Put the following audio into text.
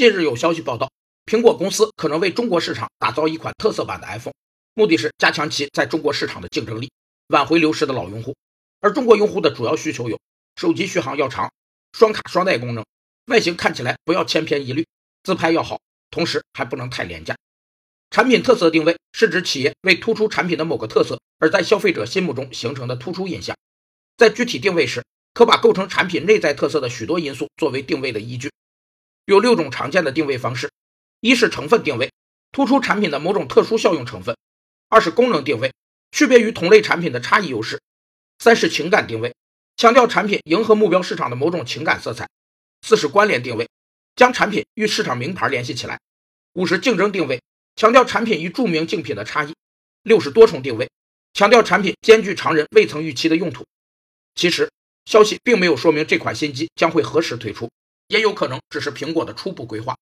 近日有消息报道，苹果公司可能为中国市场打造一款特色版的 iPhone，目的是加强其在中国市场的竞争力，挽回流失的老用户。而中国用户的主要需求有：手机续航要长、双卡双待功能、外形看起来不要千篇一律、自拍要好，同时还不能太廉价。产品特色定位是指企业为突出产品的某个特色而在消费者心目中形成的突出印象。在具体定位时，可把构成产品内在特色的许多因素作为定位的依据。有六种常见的定位方式：一是成分定位，突出产品的某种特殊效用成分；二是功能定位，区别于同类产品的差异优势；三是情感定位，强调产品迎合目标市场的某种情感色彩；四是关联定位，将产品与市场名牌联系起来；五是竞争定位。强调产品与著名竞品的差异。六是多重定位，强调产品兼具常人未曾预期的用途。其实，消息并没有说明这款新机将会何时推出，也有可能只是苹果的初步规划。